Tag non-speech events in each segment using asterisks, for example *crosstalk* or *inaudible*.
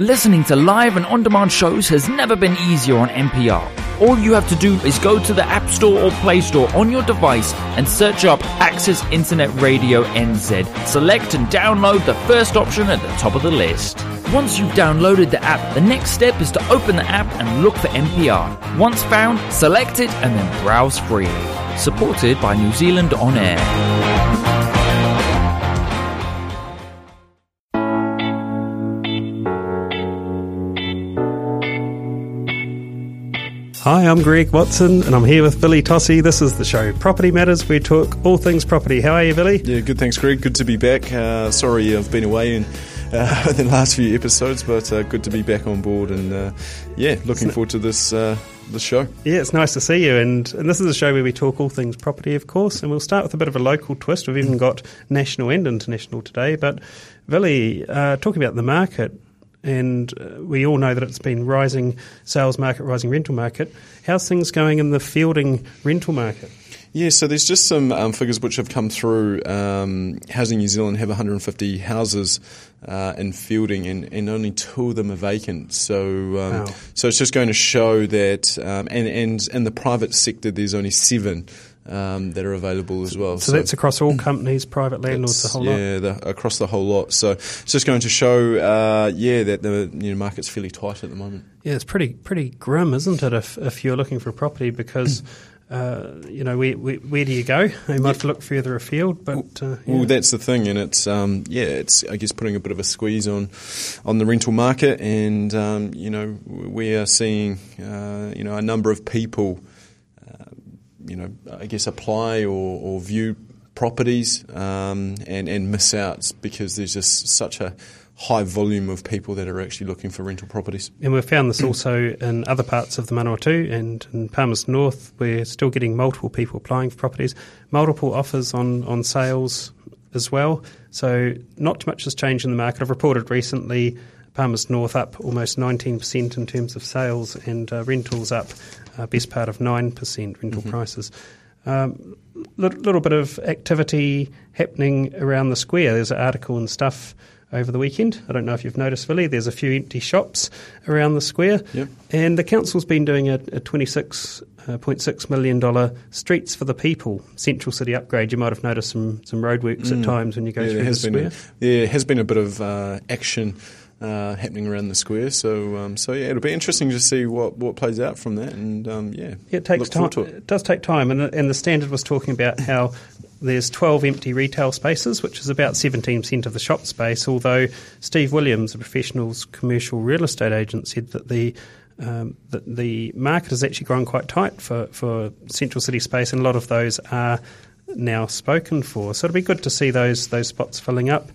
Listening to live and on demand shows has never been easier on MPR. All you have to do is go to the App Store or Play Store on your device and search up Access Internet Radio NZ. Select and download the first option at the top of the list. Once you've downloaded the app, the next step is to open the app and look for MPR. Once found, select it and then browse freely. Supported by New Zealand On Air. Hi, I'm Greg Watson, and I'm here with Billy Tossi. This is the show Property Matters. We talk all things property. How are you, Billy? Yeah, good. Thanks, Greg. Good to be back. Uh, sorry, I've been away in uh, *laughs* the last few episodes, but uh, good to be back on board. And uh, yeah, looking forward to this uh, this show. Yeah, it's nice to see you. And, and this is a show where we talk all things property, of course. And we'll start with a bit of a local twist. We've even got national and international today. But Billy, uh, talking about the market and uh, we all know that it's been rising sales market, rising rental market. How's things going in the Feilding rental market? Yeah, so there's just some um, figures which have come through. Um, Housing New Zealand have 150 houses uh, in Feilding, and, and only two of them are vacant. So, um, Wow. so it's just going to show that, um, and and in the private sector, there's only seven um, that are available as well. So, that's across all companies, private landlords, the whole lot. yeah, across the whole lot. So it's just going to show, uh, yeah, that the you know, market's fairly tight at the moment. Yeah, it's pretty pretty grim, isn't it? If if you're looking for a property, because uh, you know where, where where do you go? You might have to look further afield, but uh, yeah. Well, that's the thing, and it's um, yeah, it's I guess putting a bit of a squeeze on on the rental market, and um, you know we are seeing uh, you know a number of people, you know, I guess apply or, or view properties um, and and miss out because there's just such a high volume of people that are actually looking for rental properties. And we've found this also in other parts of the Manawatu and in Palmerston North. We're still getting multiple people applying for properties, multiple offers on, on sales as well. So not too much has changed in the market. I've reported recently Palmerston North up almost 19% in terms of sales and uh, rentals up uh, best part of 9% rental prices. Um, little, little bit of activity happening around the square. There's an article and stuff over the weekend. I don't know if you've noticed, Billy. There's a few empty shops around the square, Yep. and the council's been doing a, a twenty-six uh, point six million dollar streets for the people central city upgrade. You might have noticed some some roadworks at times when you go Mm. yeah, through there the square. a, yeah, it has been a bit of uh, action uh, happening around the square. So, um, so yeah, it'll be interesting to see what, what plays out from that. And um, yeah, Yeah, it takes time. it. It does take time, and and the standard was talking about how there's 12 empty retail spaces, which is about 17% of the shop space. Although Steve Williams, a professional commercial real estate agent, said that the um, that the market has actually grown quite tight for, for central city space, and a lot of those are now spoken for. So it'll be good to see those those spots filling up.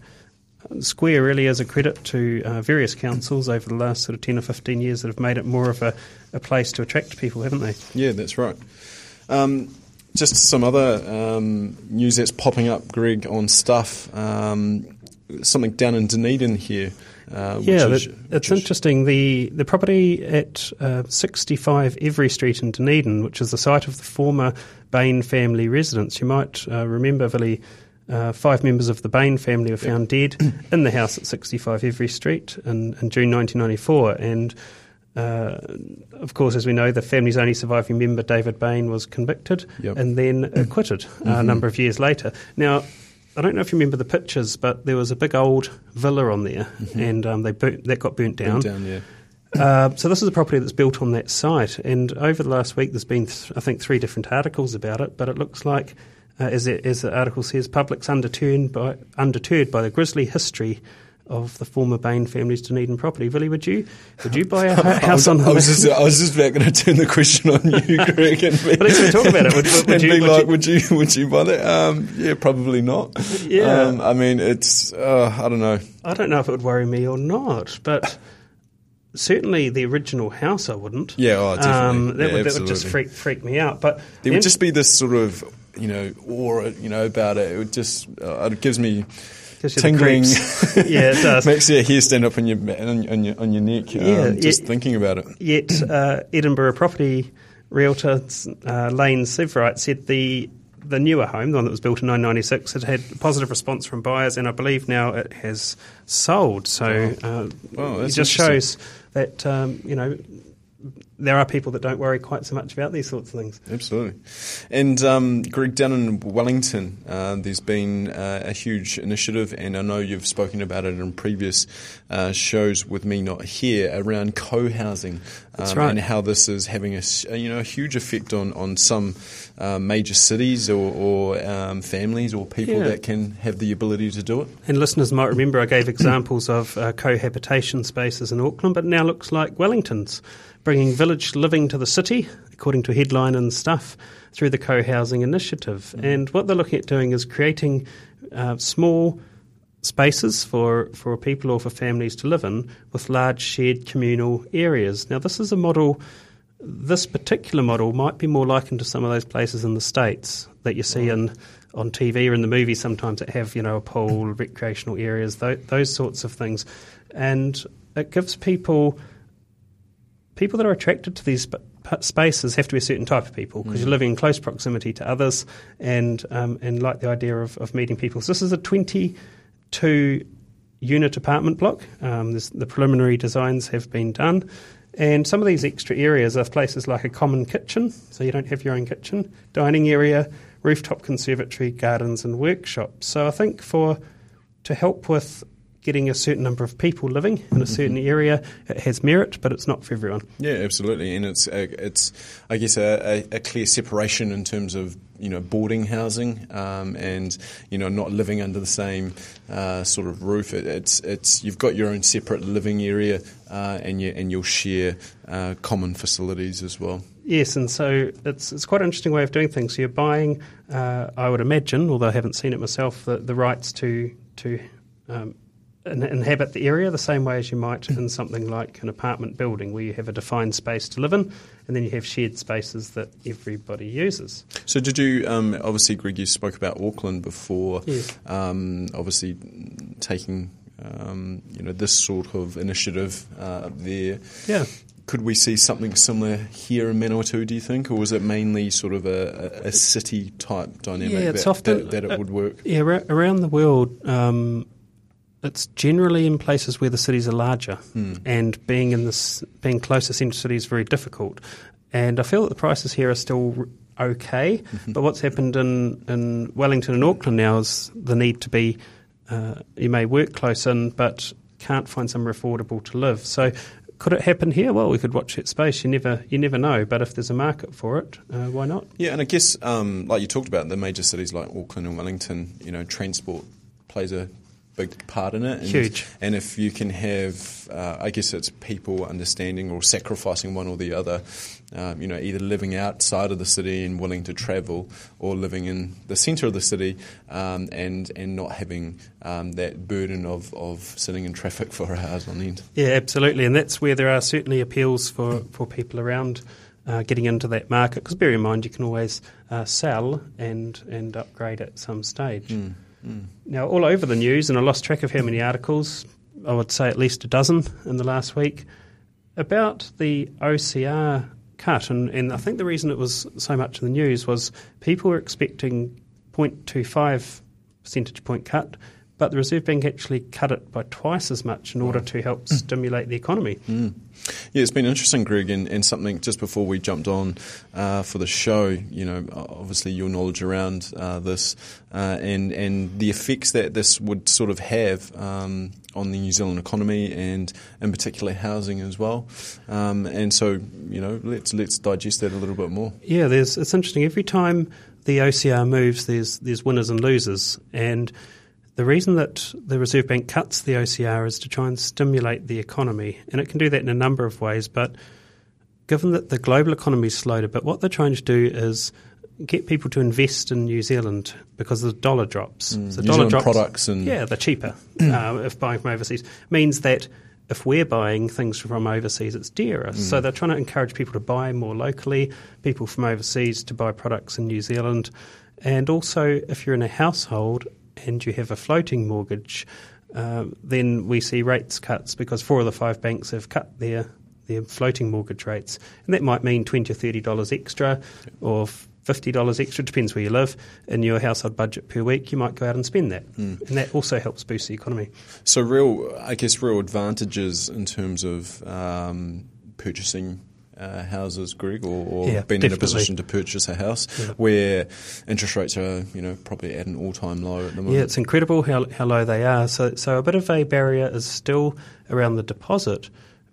Square really is a credit to uh, various councils over the last sort of 10 or 15 years that have made it more of a, a place to attract people, haven't they? Yeah, that's right. Um, just some other um, news that's popping up, Greg, on stuff. Um, something down in Dunedin here. Uh, which Yeah, is- that, it's is- interesting. The the property at uh, 65 Every Street in Dunedin, which is the site of the former Bain family residence. You might uh, remember, Billy, uh, five members of the Bain family were found dead *coughs* in the house at 65 Every Street in, in June 1994. And uh, of course, as we know, the family's only surviving member, David Bain, was convicted Yep. and then *coughs* acquitted uh, a number of years later. Now, I don't know if you remember the pictures, but there was a big old villa on there, and um, they burnt, that got burnt down. down, yeah. Uh, so this is a property that's built on that site, and over the last week, there's been, th- I think, three different articles about it. But it looks like, uh, as, it, as the article says, public's undeterred by, undeterred by the grisly history of the former Bain family's Dunedin property. Billy, would you would you buy a *laughs* house on? I was *laughs* just, I was just about going to turn the question on you, *laughs* Greg, and be, But let's talk about it. Would- would- would you- be would like, you- would you would you buy that? Um, yeah, probably not. Yeah. um, I mean, it's uh, I don't know. I don't know if it would worry me or not, but certainly the original house I wouldn't. Yeah, oh, definitely. Um, that, Yeah, would, that would just freak freak me out. But There the would just be this sort of you know aura, you know, about it. It just uh, it gives me. tingling. *laughs* yeah, it does. Makes your hair stand up on your on, on your on your neck. Um, Yeah, just yeah. thinking about it. Yet uh, Edinburgh property realtor uh, Lane Severite said the the newer home, the one that was built in 1996, had had a positive response from buyers, and I believe now it has sold. So uh, Wow, it just shows that um, you know there are people that don't worry quite so much about these sorts of things. Absolutely. And um, Greg, down in Wellington, uh, there's been uh, a huge initiative, and I know you've spoken about it in previous uh, shows with me not here around co-housing, um, right. and how this is having a s- you know a huge effect on on some uh, major cities or, or um, families or people Yeah. that can have the ability to do it. And listeners might remember I gave examples of uh, cohabitation spaces in Auckland, but it now looks like Wellington's bringing village living to the city, according to headline and stuff, through the co-housing initiative. And what they're looking at doing is creating uh, small spaces for, for people or for families to live in with large shared communal areas. Now, this is a model. This particular model might be more likened to some of those places in the states that you see in on TV or in the movies sometimes that have you know a pool, recreational areas, those, those sorts of things, and it gives people people that are attracted to these sp- spaces have to be a certain type of people because you're living in close proximity to others and um, and like the idea of, of meeting people. So this is a 22 unit apartment block. Um, this, the preliminary designs have been done. And some of these extra areas are places like a common kitchen, so you don't have your own kitchen, dining area, rooftop conservatory, gardens, and workshops. So I think for to help with getting a certain number of people living in a certain area, it has merit, but it's not for everyone. Yeah, absolutely, and it's a, it's I guess a, a, a clear separation in terms of you know boarding housing um, and you know not living under the same uh, sort of roof. It, it's it's you've got your own separate living area uh, and you and you'll share uh, common facilities as well. Yes, and so it's it's quite an interesting way of doing things. So you're buying, uh, I would imagine, although I haven't seen it myself, the, the rights to to um, inhabit the area the same way as you might in something like an apartment building, where you have a defined space to live in, and then you have shared spaces that everybody uses. So did you um, obviously, Greg? You spoke about Auckland before. Yes. Um, obviously, taking um, you know this sort of initiative uh, there. Yeah. Could we see something similar here in Manawatu, do you think, or was it mainly sort of a, a, a city type dynamic Yeah, it's that, often- that, that it would work? Yeah, ra- around the world, um, it's generally in places where the cities are larger, and being in this being close to central city is very difficult. And I feel that the prices here are still okay, but what's happened in, in Wellington and Auckland now is the need to be uh, you may work close in, but can't find somewhere affordable to live. So. Could it happen here? Well, we could watch that space. You never, you never know. But if there's a market for it, uh, why not? Yeah, and I guess um, like you talked about, the major cities like Auckland and Wellington, you know, transport plays a big part in it. And, Huge. And if you can have, uh, I guess it's people understanding or sacrificing one or the other, um, you know, either living outside of the city and willing to travel, or living in the centre of the city um, and and not having um, that burden of, of sitting in traffic *laughs* for hours on end. Yeah, absolutely, and that's where there are certainly appeals for, for people around uh, getting into that market. Because bear in mind, you can always uh, sell and and upgrade at some stage. Now, all over the news, and I lost track of how many articles. I would say at least a dozen in the last week about the OCR cut, and, and I think the reason it was so much in the news was people were expecting 0.25 percentage point cut, but the Reserve Bank actually cut it by twice as much in order to help stimulate the economy. Yeah, it's been interesting, Greg, and, and something just before we jumped on uh, for the show. You know, obviously your knowledge around uh, this uh, and and the effects that this would sort of have um, on the New Zealand economy and in particular housing as well. Um, and so, you know, let's let's digest that a little bit more. Yeah, there's it's interesting. Every time the OCR moves, there's there's winners and losers, and the reason that the Reserve Bank cuts the OCR is to try and stimulate the economy, and it can do that in a number of ways. But given that the global economy is slowed a bit, what they're trying to do is get people to invest in New Zealand because the dollar drops. so New dollar Zealand drops, products and- yeah, they're cheaper *clears throat* uh, if buying from overseas. Means that if we're buying things from overseas, it's dearer. So they're trying to encourage people to buy more locally, people from overseas to buy products in New Zealand, and also if you're in a household, and you have a floating mortgage, uh, then we see rates cuts because four of the five banks have cut their their floating mortgage rates, and that might mean twenty or thirty dollars extra, or fifty dollars extra, depends where you live, in your household budget per week. You might go out and spend that, mm. and that also helps boost the economy. So, real, I guess, real advantages in terms of um, purchasing uh, houses, Greg, or, or yeah, being definitely. in a position to purchase a house yeah. where interest rates are, you know, probably at an all-time low at the moment. Yeah, it's incredible how, how low they are. So, so a bit of a barrier is still around the deposit,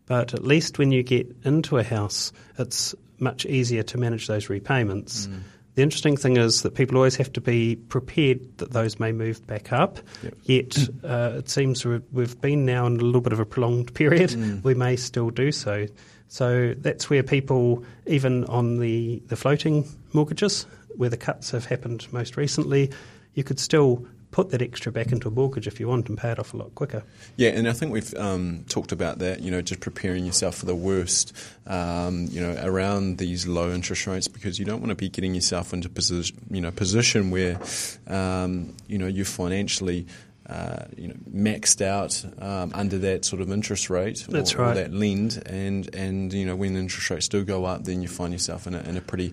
but at least when you get into a house, it's much easier to manage those repayments. Mm. The interesting thing is that people always have to be prepared that those may move back up. Yep. Yet uh, it seems we've been now in a little bit of a prolonged *laughs* period. Mm. We may still do so. So that's where people, even on the, the floating mortgages, where the cuts have happened most recently, you could still put that extra back into a mortgage if you want and pay it off a lot quicker. Yeah, and I think we've um, talked about that, you know, just preparing yourself for the worst, um, you know, around these low interest rates because you don't want to be getting yourself into position, you know, position where, um, you know, you're financially uh, you know, maxed out um, under that sort of interest rate or, That's right. or, that lend, and and you know when interest rates do go up, then you find yourself in a, in a pretty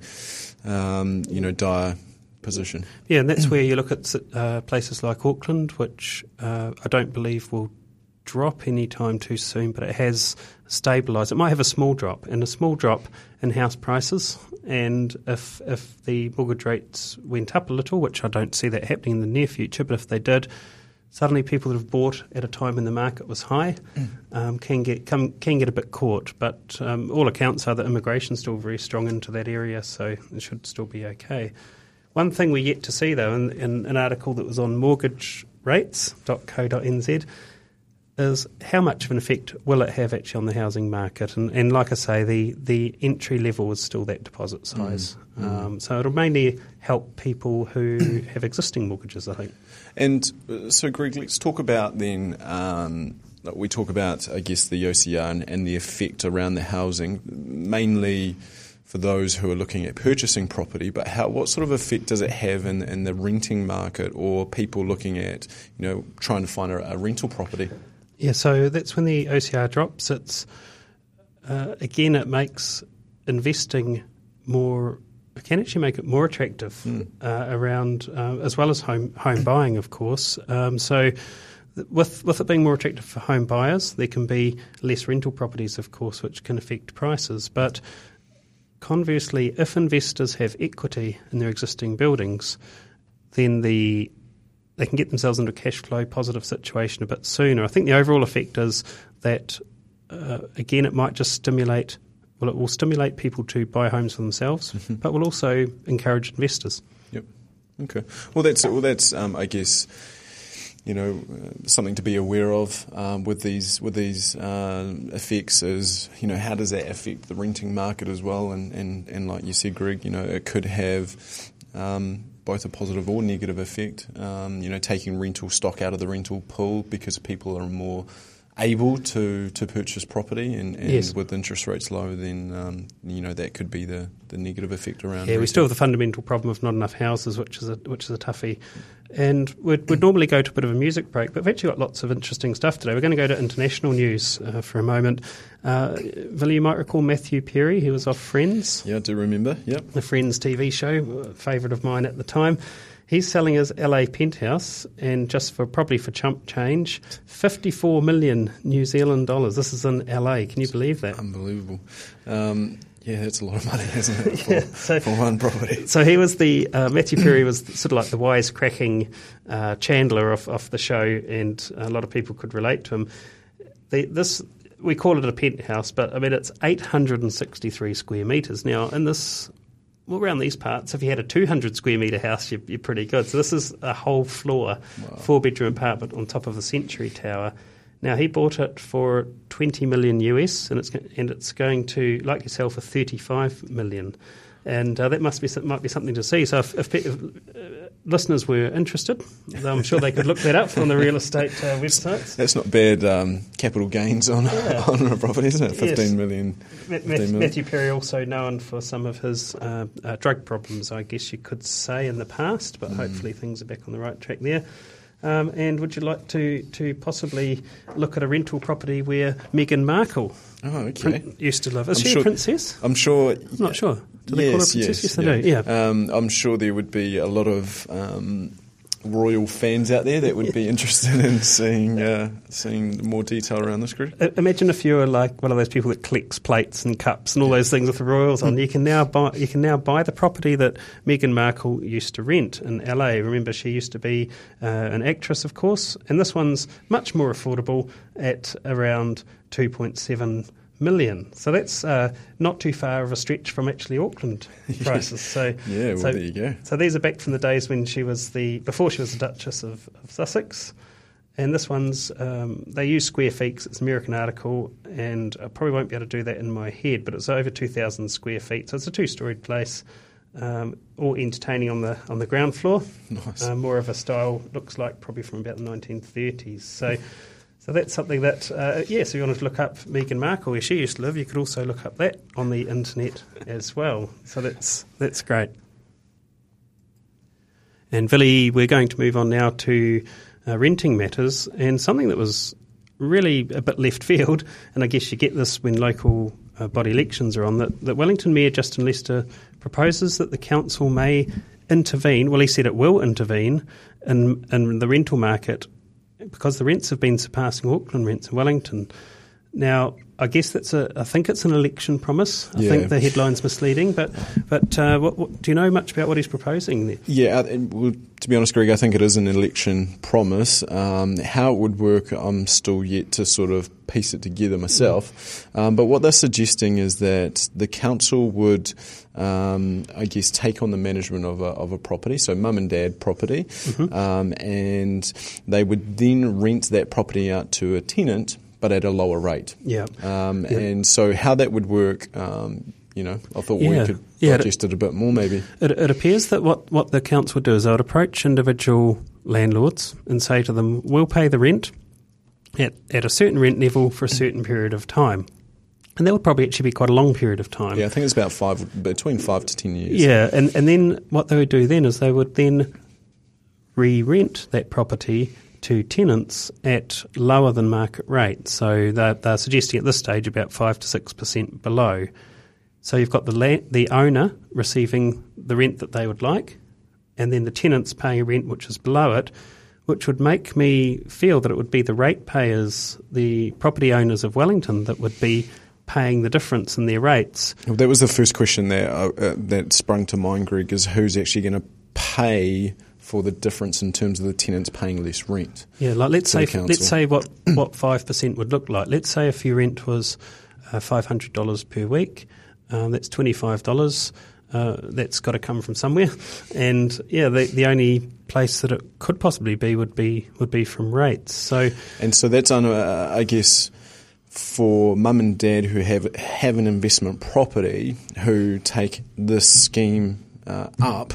um, you know dire position. Yeah, and that's where you look at uh, places like Auckland, which uh, I don't believe will drop anytime too soon, but it has stabilised. It might have a small drop, and a small drop in house prices. And if if the mortgage rates went up a little, which I don't see that happening in the near future, but if they did, suddenly people that have bought at a time when the market was high um, can get come, can get a bit caught. But um, all accounts are that immigration's still very strong into that area, so it should still be okay. One thing we're yet to see, though, in, in an article that was on mortgagerates.co.nz, is how much of an effect will it have actually on the housing market? And, and like I say, the, the entry level is still that deposit size. Mm, mm. Um, so it'll mainly help people who have existing mortgages, I think. And uh, so, Greg, let's talk about then. Um, we talk about, I guess, the OCR and, and the effect around the housing, mainly for those who are looking at purchasing property, but how, what sort of effect does it have in, in the renting market or people looking at, you know, trying to find a, a rental property? Yeah, so that's when the OCR drops. It's uh, again, it makes investing more. Can actually make it more attractive mm. uh, around, uh, as well as home home buying, of course. Um, so, with with it being more attractive for home buyers, there can be less rental properties, of course, which can affect prices. But conversely, if investors have equity in their existing buildings, then the they can get themselves into a cash flow positive situation a bit sooner. I think the overall effect is that, uh, again, it might just stimulate, well, it will stimulate people to buy homes for themselves, mm-hmm. but will also encourage investors. Yep. Okay. Well, that's, well, that's um, I guess, you know, uh, something to be aware of um, with these with these uh, effects is, you know, how does that affect the renting market as well? And, and, and like you said, Greg, you know, it could have um, both a positive or negative effect. Um, you know, taking rental stock out of the rental pool because people are more able to, to purchase property, and, and yes. with interest rates low, then um, you know that could be the, the negative effect around. Yeah, we still have the fundamental problem of not enough houses, which is a which is a toughie. And we'd, we'd normally go to a bit of a music break, but we've actually got lots of interesting stuff today. We're going to go to international news uh, for a moment. Uh, Will, you might recall Matthew Perry, he was off Friends. Yeah, I do remember. Yep, the Friends TV show, favourite of mine at the time. He's selling his LA penthouse, and just for probably for chump change, 54 million New Zealand dollars. This is in LA. Can you believe that? Unbelievable. Um, yeah, that's a lot of money, *laughs* isn't it, for, yeah, so, for one property? *laughs* So he was the uh, Matthew Perry was sort of like the wisecracking uh, Chandler of, of the show, and a lot of people could relate to him. The, this we call it a penthouse, but I mean it's 863 square meters. Now, in this well, around these parts, if you had a 200 square metre house, you're, you're, pretty good. So this is a whole floor, wow. four bedroom apartment on top of the Century Tower. Now he bought it for 20 million US, and it's and it's going to, like yourself, for 35 million and uh, that must be might be something to see. So if, if, if listeners were interested, I'm sure they could look that up on the real estate uh, websites. That's not bad um, capital gains on yeah. *laughs* on a property, isn't it? Fifteen yes. million. 15 million. Matthew Perry also known for some of his uh, uh, drug problems, I guess you could say in the past, but mm. hopefully things are back on the right track there. Um, and would you like to, to possibly look at a rental property where Meghan Markle Oh, okay. used to live? Is I'm she sure- a princess? I'm sure. I'm not sure. Do they call her yes, princess? yes, Yes, they do. Yeah. Um, I'm sure there would be a lot of um, royal fans out there that would be *laughs* interested in seeing uh, seeing more detail around this group. Imagine if you were like one of those people that collects plates and cups and all those things with the royals on. You can now buy you can now buy the property that Meghan Markle used to rent in LA. Remember, she used to be uh, an actress, of course, and this one's much more affordable at around two point seven million. So that's uh, not too far of a stretch from actually Auckland *laughs* prices. So Yeah, well, so, there you go. So these are back from the days when she was the before she was the Duchess of, of Sussex. And this one's, um, they use square feet 'cause it's an American article, and I probably won't be able to do that in my head, but it's over 2,000 square feet. So it's a two storied place, um, all entertaining on the on the ground floor. *laughs* Nice. Uh, more of a style, looks like probably from about the 1930s. So. *laughs* So that's something that, uh, yeah, so you wanted to look up Meghan Markle, where she used to live, you could also look up that on the internet as well. So that's, that's great. And Villy, we're going to move on now to uh, renting matters and something that was really a bit left field, and I guess you get this when local uh, body elections are on, that, that Wellington Mayor Justin Lester proposes that the council may intervene, well, he said it will intervene in, in the rental market because the rents have been surpassing Auckland rents in Wellington. Now, I guess that's a. I think it's an election promise. I Yeah. think the headline's misleading, but but uh, what, what, do you know much about what he's proposing there? Yeah, and, well, to be honest, Greg, I think it is an election promise. Um, how it would work, I'm still yet to sort of piece it together myself. Um, but what they're suggesting is that the council would, um, I guess, take on the management of a, of a property, so mum and dad property, um, and they would then rent that property out to a tenant, but at a lower rate. Yeah. Um, Yeah. And so, how that would work, um, you know, I thought Yeah. we could Yeah, digest it a bit more, maybe. It, it appears that what, what the council would do is they would approach individual landlords and say to them, "We'll pay the rent at, at a certain rent level for a certain period of time," and that would probably actually be quite a long period of time. Yeah, I think it's about five, between five to ten years. Yeah, and, and then what they would do then is they would then re-rent that property to tenants at lower than market rate. So they're, they're suggesting at this stage about five to six percent below. So you've got the la- the owner receiving the rent that they would like, and then the tenants paying a rent which is below it, which would make me feel that it would be the ratepayers, the property owners of Wellington, that would be paying the difference in their rates. That was the first question that uh, uh, that sprung to mind, Greg. Is who's actually going to pay for the difference in terms of the tenants paying less rent? Yeah, like let's say let's say what *coughs* what five percent would look like. Let's say if your rent was uh, five hundred dollars per week, um, that's twenty five dollars. Uh, that's got to come from somewhere, *laughs* and yeah, the the only place that it could possibly be would be would be from rates. So And so that's, on, uh, I guess, for mum and dad who have have an investment property who take this scheme uh, up,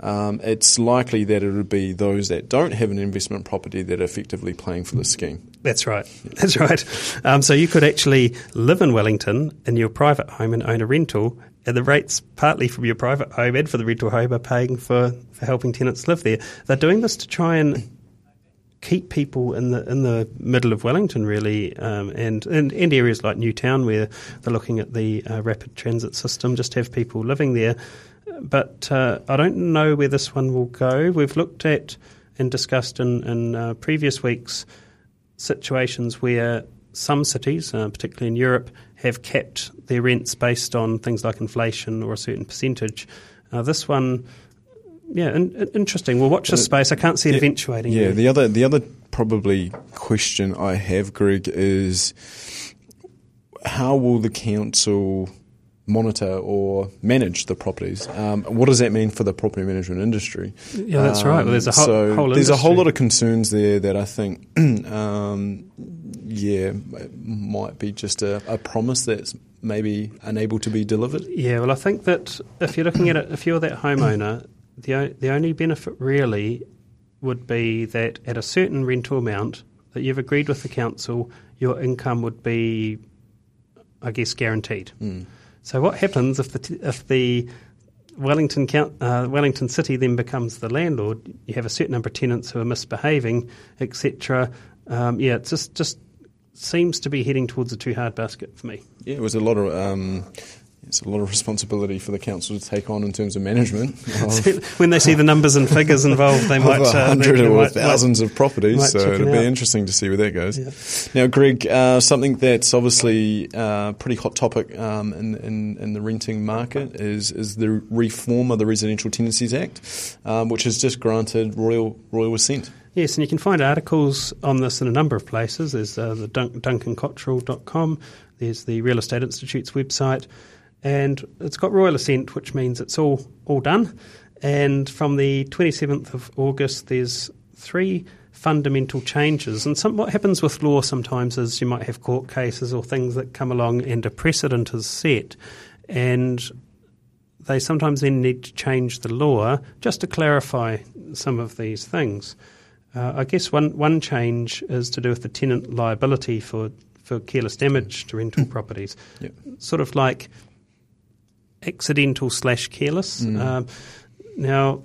um, it's likely that it would be those that don't have an investment property that are effectively paying for the scheme. That's right. That's right. Um, so you could actually live in Wellington in your private home and own a rental, and the rates partly from your private home and for the rental home are paying for, for helping tenants live there. They're doing this to try and keep people in the in the middle of Wellington, really, um, and, and and areas like Newtown where they're looking at the uh, rapid transit system, just have people living there. But uh, I don't know where this one will go. We've looked at and discussed in, in uh, previous weeks situations where some cities, uh, particularly in Europe, have capped their rents based on things like inflation or a certain percentage. Uh, this one, yeah, in, in- interesting. We'll watch this space. I can't see it Yeah, eventuating. Yeah, the other the other probably question I have, Greg, is how will the council monitor or manage the properties? Um, what does that mean for the property management industry? Yeah, that's right. Well, there's a whole- so whole there's a whole lot of concerns there that I think, *clears throat* um, yeah, might be just a, a promise that's maybe unable to be delivered. Yeah, well, I think that if you're looking at it, if you're that homeowner, the o- the only benefit really would be that at a certain rental amount that you've agreed with the council, your income would be, I guess, guaranteed. So what happens if the if the Wellington, count, uh, Wellington City then becomes the landlord. You have a certain number of tenants who are misbehaving, etc. Um, yeah, it just just seems to be heading towards a too hard basket for me. Yeah, it was a lot of um, it's a lot of responsibility for the council to take on in terms of management. Of, *laughs* when they see the numbers and figures involved, they *laughs* might uh, hundred or might, thousands might, of properties. So it'll be out. interesting to see where that goes. Yeah. Now, Greg, uh, something that's obviously a uh, pretty hot topic um, in, in, in, the renting market is is the reform of the Residential Tenancies Act, um, which has just granted royal royal assent. Yes, and you can find articles on this in a number of places. There's uh, the Dun- DuncanCotterill.com, there's the Real Estate Institute's website, and it's got royal assent, which means it's all all done. And from the 27th of August, there's three fundamental changes. And some, what happens with law sometimes is you might have court cases or things that come along and a precedent is set, and they sometimes then need to change the law just to clarify some of these things. Uh, I guess one, one change is to do with the tenant liability for, for careless damage to rental properties. Yep. Sort of like accidental slash careless. Mm. Um, now,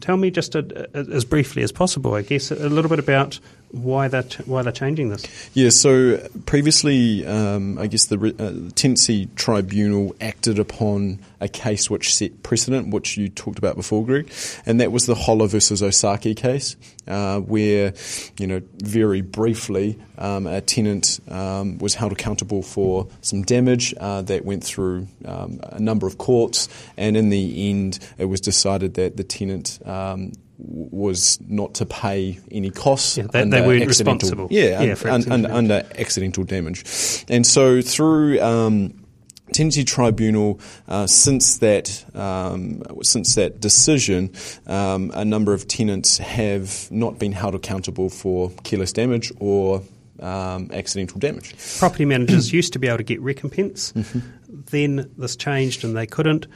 tell me just a, a, as briefly as possible, I guess, a little bit about why that why they're changing this. Yeah, so previously, um, I guess the uh, Tenancy Tribunal acted upon a case which set precedent, which you talked about before, Greg, and that was the Holler versus Osaki case, uh, where, you know, very briefly, um, a tenant um, was held accountable for some damage uh, that went through um, a number of courts, and in the end, it was decided that the tenant um, was not to pay any costs. Yeah, they, they weren't responsible. Yeah, yeah un, un, under accidental damage. And so through um, Tenancy Tribunal, uh, since that um, since that decision, um, a number of tenants have not been held accountable for careless damage or um, accidental damage. Property managers used to be able to get recompense. Mm-hmm. Then this changed and they couldn't.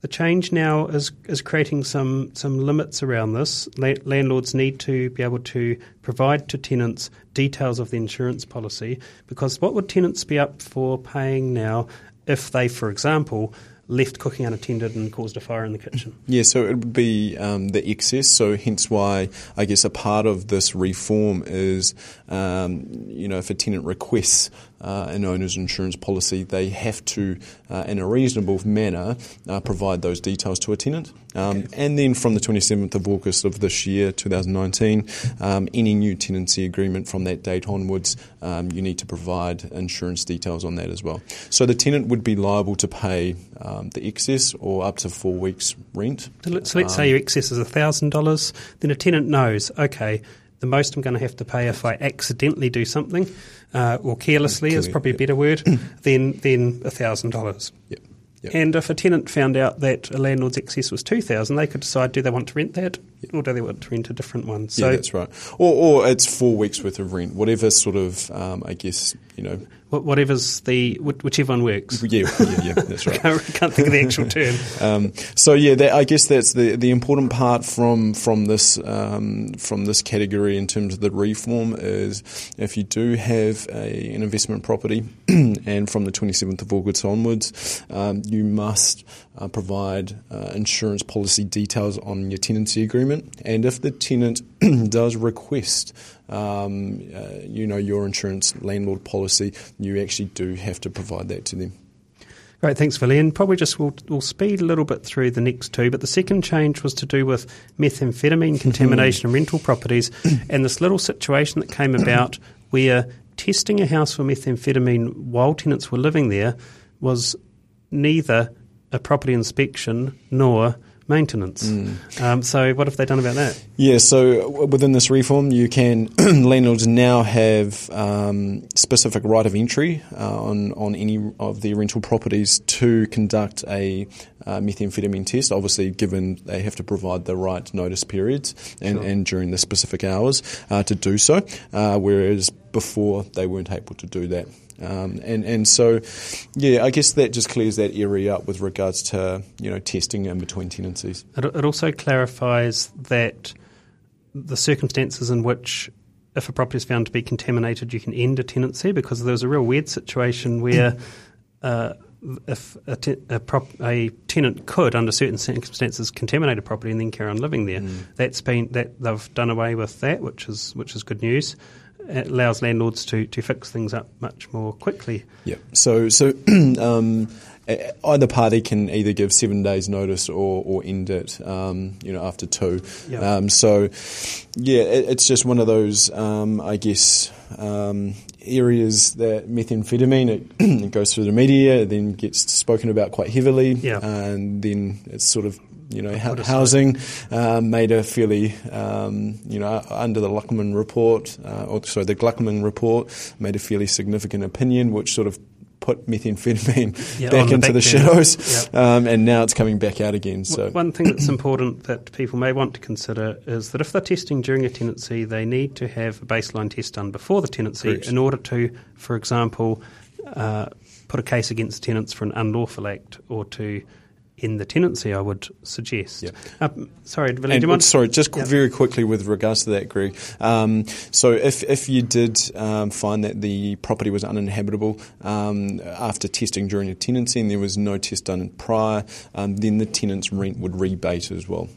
The change now is is creating some some limits around this. La- landlords need to be able to provide to tenants details of the insurance policy because what would tenants be up for paying now if they, for example, left cooking unattended and caused a fire in the kitchen. *laughs* Yeah, so it would be um, the excess. So hence why I guess a part of this reform is, um, you know, if a tenant requests uh, an owner's insurance policy, they have to, uh, in a reasonable manner, uh, provide those details to a tenant. Um, okay. And then from the 27th of August of this year, 2019, um, any new tenancy agreement from that date onwards, um, you need to provide insurance details on that as well. So the tenant would be liable to pay um, the excess or up to four weeks rent. So let's, let's say your excess is $1,000, then a tenant knows, okay, the most I'm going to have to pay if I accidentally do something uh, or carelessly is probably a better word, *coughs* then then thousand dollars. Yep. Yep. And if a tenant found out that a landlord's excess was two thousand, they could decide do they want to rent that yep. or do they want to rent a different one. So yeah, that's right. Or, or it's four weeks worth of rent, whatever sort of um, I guess you know whatever's the whichever one works. *laughs* Yeah, yeah, yeah that's right. *laughs* I can't think of the actual term. um, so yeah, that, I guess that's the the important part from from this um, from this category in terms of the reform is if you do have a, an investment property, *clears throat* and from the 27th of August onwards, um, you must uh, provide uh, insurance policy details on your tenancy agreement, and if the tenant *clears throat* does request um, uh, you know, your insurance landlord policy, you actually do have to provide that to them. Great, thanks, Villian. Probably just we'll, we'll, speed a little bit through the next two, but the second change was to do with methamphetamine *laughs* contamination in rental properties, *clears throat* and this little situation that came about where testing a house for methamphetamine while tenants were living there was neither a property inspection nor maintenance. Mm. Um, so, what have they done about that? Yeah, so within this reform, you can *clears throat* landlords now have um, specific right of entry uh, on on any of their rental properties to conduct a uh, methamphetamine test. Obviously, given they have to provide the right notice periods and, sure. and during the specific hours uh, to do so, uh, whereas before they weren't able to do that. Um, and and so, yeah, I guess that just clears that area up with regards to you know testing in between tenancies. It, it also clarifies that the circumstances in which if a property is found to be contaminated, you can end a tenancy because there was a real weird situation where *laughs* uh, if a, te- a, prop- a, tenant could, under certain circumstances, contaminate a property and then carry on living there. Mm. That's been that they've done away with that, which is which is good news. It allows landlords to, to fix things up much more quickly. Yeah. So so. *clears throat* um, either party can either give seven days notice or, or end it, um, you know, after two. Yep. Um, so, yeah, it, it's just one of those, um, I guess, um, areas that methamphetamine it, *clears throat* it, goes through the media, then gets spoken about quite heavily, yep. and then it's sort of you know, housing um, made a fairly, um, you know, under the Gluckman report, uh, or sorry, the Gluckman report made a fairly significant opinion, which sort of put methamphetamine *laughs* yeah, back into the, the shadows, yep. um, and now it's coming back out again. So one thing that's important that people may want to consider is that if they're testing during a tenancy, they need to have a baseline test done before the tenancy Correct. in order to, for example, uh, put a case against tenants for an unlawful act or to in the tenancy, I would suggest. Yeah. Uh, sorry, Billy, and, do you want? Sorry, just yeah. very quickly with regards to that, Greg. Um, so if, if you did um, find that the property was uninhabitable um, after testing during a tenancy and there was no test done prior, um, then the tenant's rent would rebate as well.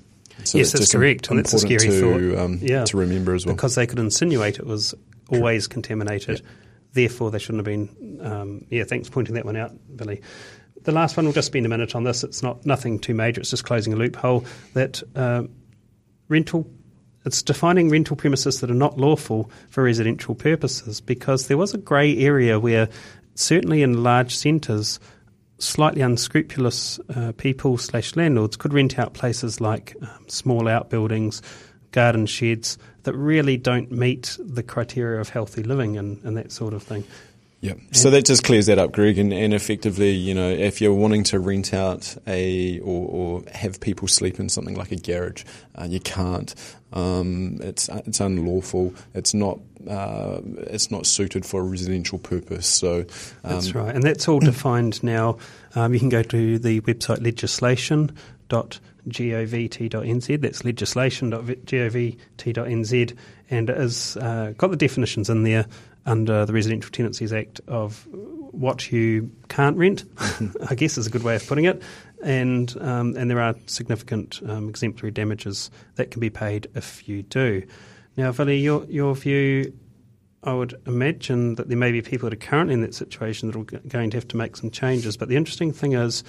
So yes, that's correct. and that's a scary to, thought. Um, yeah. to remember as well. Because they could insinuate it was always contaminated. Yeah. Therefore, they shouldn't have been. Um, yeah, thanks for pointing that one out, Billy the last one will just spend a minute on this. It's not nothing too major. It's just closing a loophole that uh, rental. It's defining rental premises that are not lawful for residential purposes because there was a grey area where, certainly in large centres, slightly unscrupulous uh, people slash landlords could rent out places like um, small outbuildings, garden sheds that really don't meet the criteria of healthy living and, and that sort of thing. Yeah. So that just clears that up, Greg, and, and effectively, you know, if you're wanting to rent out a or, or have people sleep in something like a garage, uh, you can't. Um, it's it's unlawful. It's not uh, it's not suited for a residential purpose. So um, that's right, and that's all defined now. Um, you can go to the website legislation.govt.nz. That's legislation.govt.nz, and it has uh, got the definitions in there under the Residential Tenancies Act of what you can't rent, *laughs* I guess is a good way of putting it. And, um, and there are significant um, exemplary damages that can be paid if you do. Now, Vili, your, your view, I would imagine that there may be people that are currently in that situation that are going to have to make some changes. But the interesting thing is,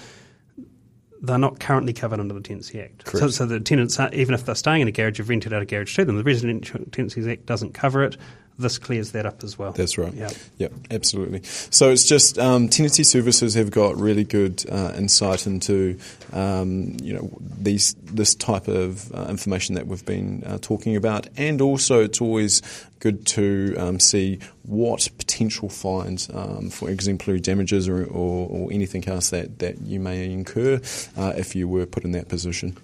they're not currently covered under the Tenancy Act. So, so, the tenants, even if they're staying in a garage, you've rented out a garage to them. The Residential Tenancies Act doesn't cover it this clears that up as well. That's right. Yeah, yeah, absolutely. So it's just um, tenancy services have got really good uh, insight into um, you know these this type of uh, information that we've been uh, talking about, and also it's always good to um, see what potential fines um, for exemplary damages or, or, or, anything else that, that you may incur uh, if you were put in that position.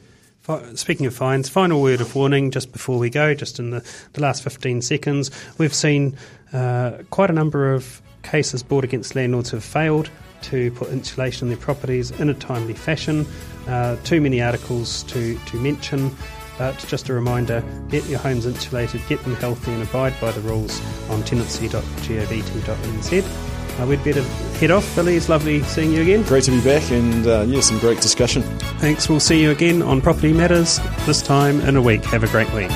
Speaking of fines, final word of warning just before we go, just in the, the last 15 seconds. We've seen uh, quite a number of cases brought against landlords who have failed to put insulation in their properties in a timely fashion. Uh, too many articles to, to mention, but just a reminder get your homes insulated, get them healthy, and abide by the rules on tenancy.govt.nz. Uh, we'd better head off. Billy, it's lovely seeing you again. Great to be back, and uh, yeah, some great discussion. Thanks. We'll see you again on Property Matters this time in a week. Have a great week.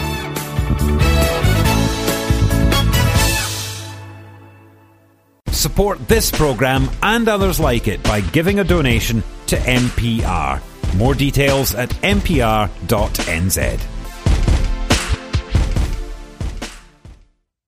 Support this program and others like it by giving a donation to MPR. More details at mpr.nz.